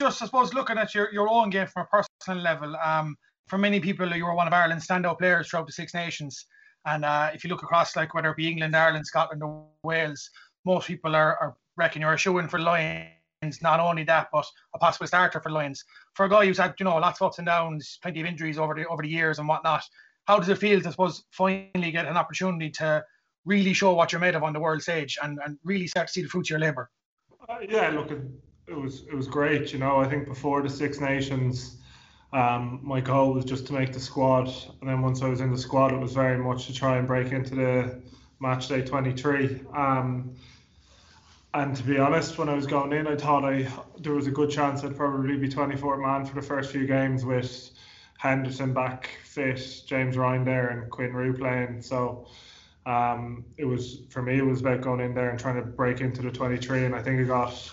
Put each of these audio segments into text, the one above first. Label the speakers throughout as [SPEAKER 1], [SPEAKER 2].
[SPEAKER 1] just I suppose looking at your, your own game from a personal level, um, for many people you were one of Ireland's standout players throughout the Six Nations. And uh, if you look across, like whether it be England, Ireland, Scotland, or Wales, most people are, are reckon you're a shoe in for Lions. Not only that, but a possible starter for Lions. For a guy who's had, you know, lots of ups and downs, plenty of injuries over the over the years and whatnot, how does it feel to suppose finally get an opportunity to really show what you're made of on the world stage and, and really start to see the fruits of your labour?
[SPEAKER 2] Uh, yeah, look, it, was it was great. You know, I think before the Six Nations, um, my goal was just to make the squad, and then once I was in the squad, it was very much to try and break into the match day 23. Um, and to be honest, when I was going in, I thought I there was a good chance I'd probably be 24 man for the first few games with Henderson back fit, James Ryan there, and Quinn Roux playing. So um, it was for me, it was about going in there and trying to break into the 23. And I think I got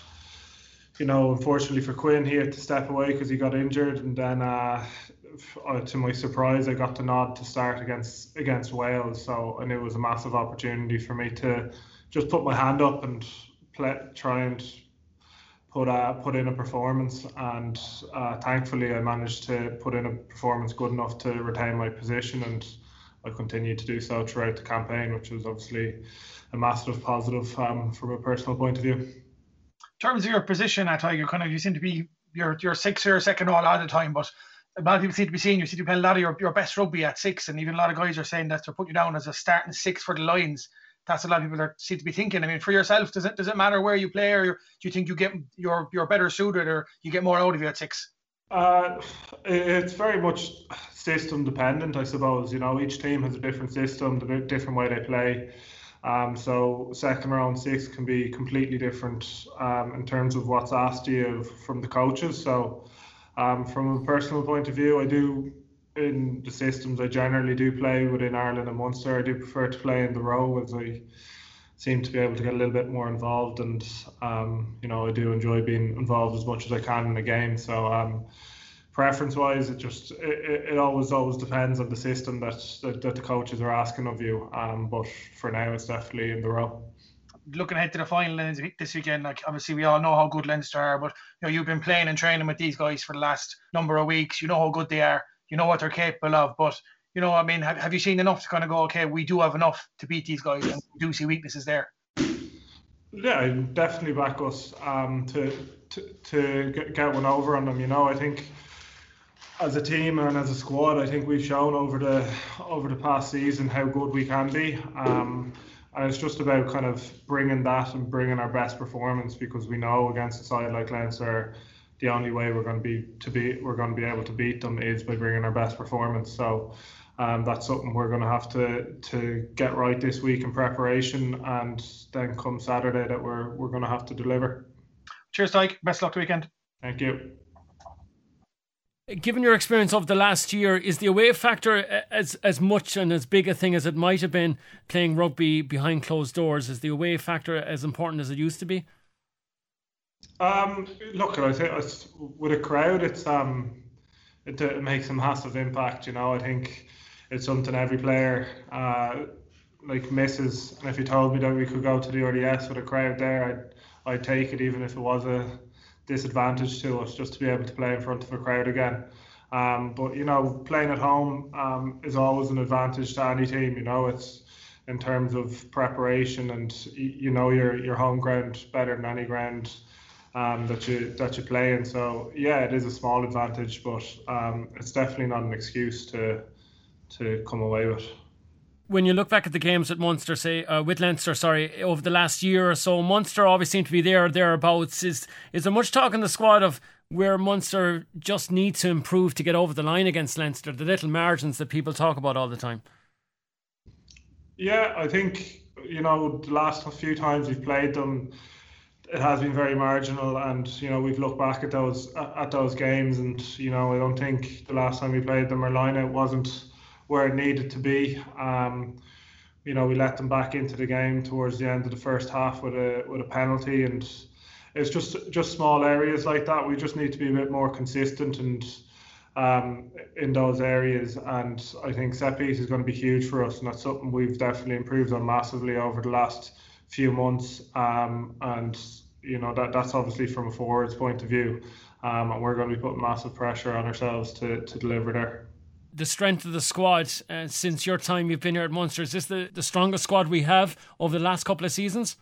[SPEAKER 2] you know, unfortunately for Quinn, he had to step away because he got injured, and then uh, uh, to my surprise, I got the nod to start against against Wales. So and it was a massive opportunity for me to just put my hand up and play, try and put uh, put in a performance. And uh, thankfully, I managed to put in a performance good enough to retain my position, and I continued to do so throughout the campaign, which was obviously a massive positive um, from a personal point of view
[SPEAKER 1] terms of your position at Tiger, kind of you seem to be your your six or second all of the time, but a lot of people seem to be seeing you seem to be playing a lot of your, your best rugby at six, and even a lot of guys are saying that they're putting you down as a starting six for the Lions. That's a lot of people that seem to be thinking. I mean, for yourself, does it does it matter where you play, or do you think you get you're you're better suited, or you get more out of you at six?
[SPEAKER 2] Uh, it's very much system dependent, I suppose. You know, each team has a different system, the different way they play. Um, so second round six can be completely different um, in terms of what's asked you from the coaches. So um, from a personal point of view, I do in the systems I generally do play within Ireland and Munster. I do prefer to play in the row as I seem to be able to get a little bit more involved, and um, you know I do enjoy being involved as much as I can in the game. So um, preference wise, it just it, it always always depends on the system that, that, that the coaches are asking of you. Um, but for now, it's definitely in the row.
[SPEAKER 1] Looking ahead to the final this weekend, like obviously we all know how good Leinster are, but you know you've been playing and training with these guys for the last number of weeks. You know how good they are. You know what they're capable of. But you know, I mean, have, have you seen enough to kind of go, okay, we do have enough to beat these guys, and we do see weaknesses there?
[SPEAKER 2] Yeah, definitely back us um, to to, to get, get one over on them. You know, I think as a team and as a squad, I think we've shown over the over the past season how good we can be. Um, and it's just about kind of bringing that and bringing our best performance because we know against a side like Leinster, the only way we're going to be to be we're going to be able to beat them is by bringing our best performance. So. Um, that's something we're going to have to to get right this week in preparation, and then come Saturday that we're we're going to have to deliver.
[SPEAKER 1] Cheers, Tadhg. Best luck the weekend.
[SPEAKER 2] Thank you.
[SPEAKER 3] Given your experience of the last year, is the away factor as as much and as big a thing as it might have been playing rugby behind closed doors? Is the away factor as important as it used to be?
[SPEAKER 2] Um, look, I think with a crowd, it's um, it, it, makes a massive impact. You know, I think it's something every player uh, like misses. And if you told me that we could go to the RDS with a crowd there, I'd I'd take it, even if it was a disadvantage to us just to be able to play in front of a crowd again. Um, but you know, playing at home um, is always an advantage to any team. You know, it's in terms of preparation and you know your your home ground better than any ground um, that you that you play in. So yeah, it is a small advantage, but um, it's definitely not an excuse to to come away with
[SPEAKER 3] when you look back at the games at Munster, say uh, with Leinster, sorry, over the last year or so, Munster always seem to be there thereabouts. Is is there much talk in the squad of where Munster just need to improve to get over the line against Leinster? The little margins that people talk about all the time.
[SPEAKER 2] Yeah, I think you know the last few times we've played them, it has been very marginal, and you know we've looked back at those at those games, and you know I don't think the last time we played them, our lineout wasn't where it needed to be. Um, you know, we let them back into the game towards the end of the first half with a with a penalty, and it's just just small areas like that. We just need to be a bit more consistent and um, in those areas. And I think set piece is going to be huge for us, and that's something we've definitely improved on massively over the last few months. Um, and you know that that's obviously from a forwards point of view. um, and we're going to be putting massive pressure on ourselves to, to deliver there.
[SPEAKER 3] The strength of the squad uh, since your time you've been here at Munster is this the, the strongest squad we have over the last couple of seasons?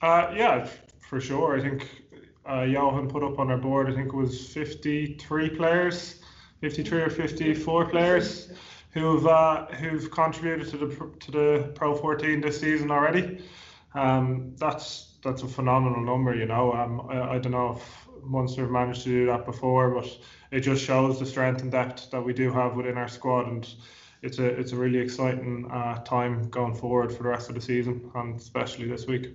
[SPEAKER 2] Uh, yeah, for sure. I think uh, Johann put up on our board. I think it was 53 players, 53 or 54 players who've uh, who've contributed to the to the Pro 14 this season already. Um, that's that's a phenomenal number. You know, um, I, I don't know if Munster have managed to do that before, but it just shows the strength and depth that we do have within our squad, and it's a it's a really exciting uh, time going forward for the rest of the season, and especially this week.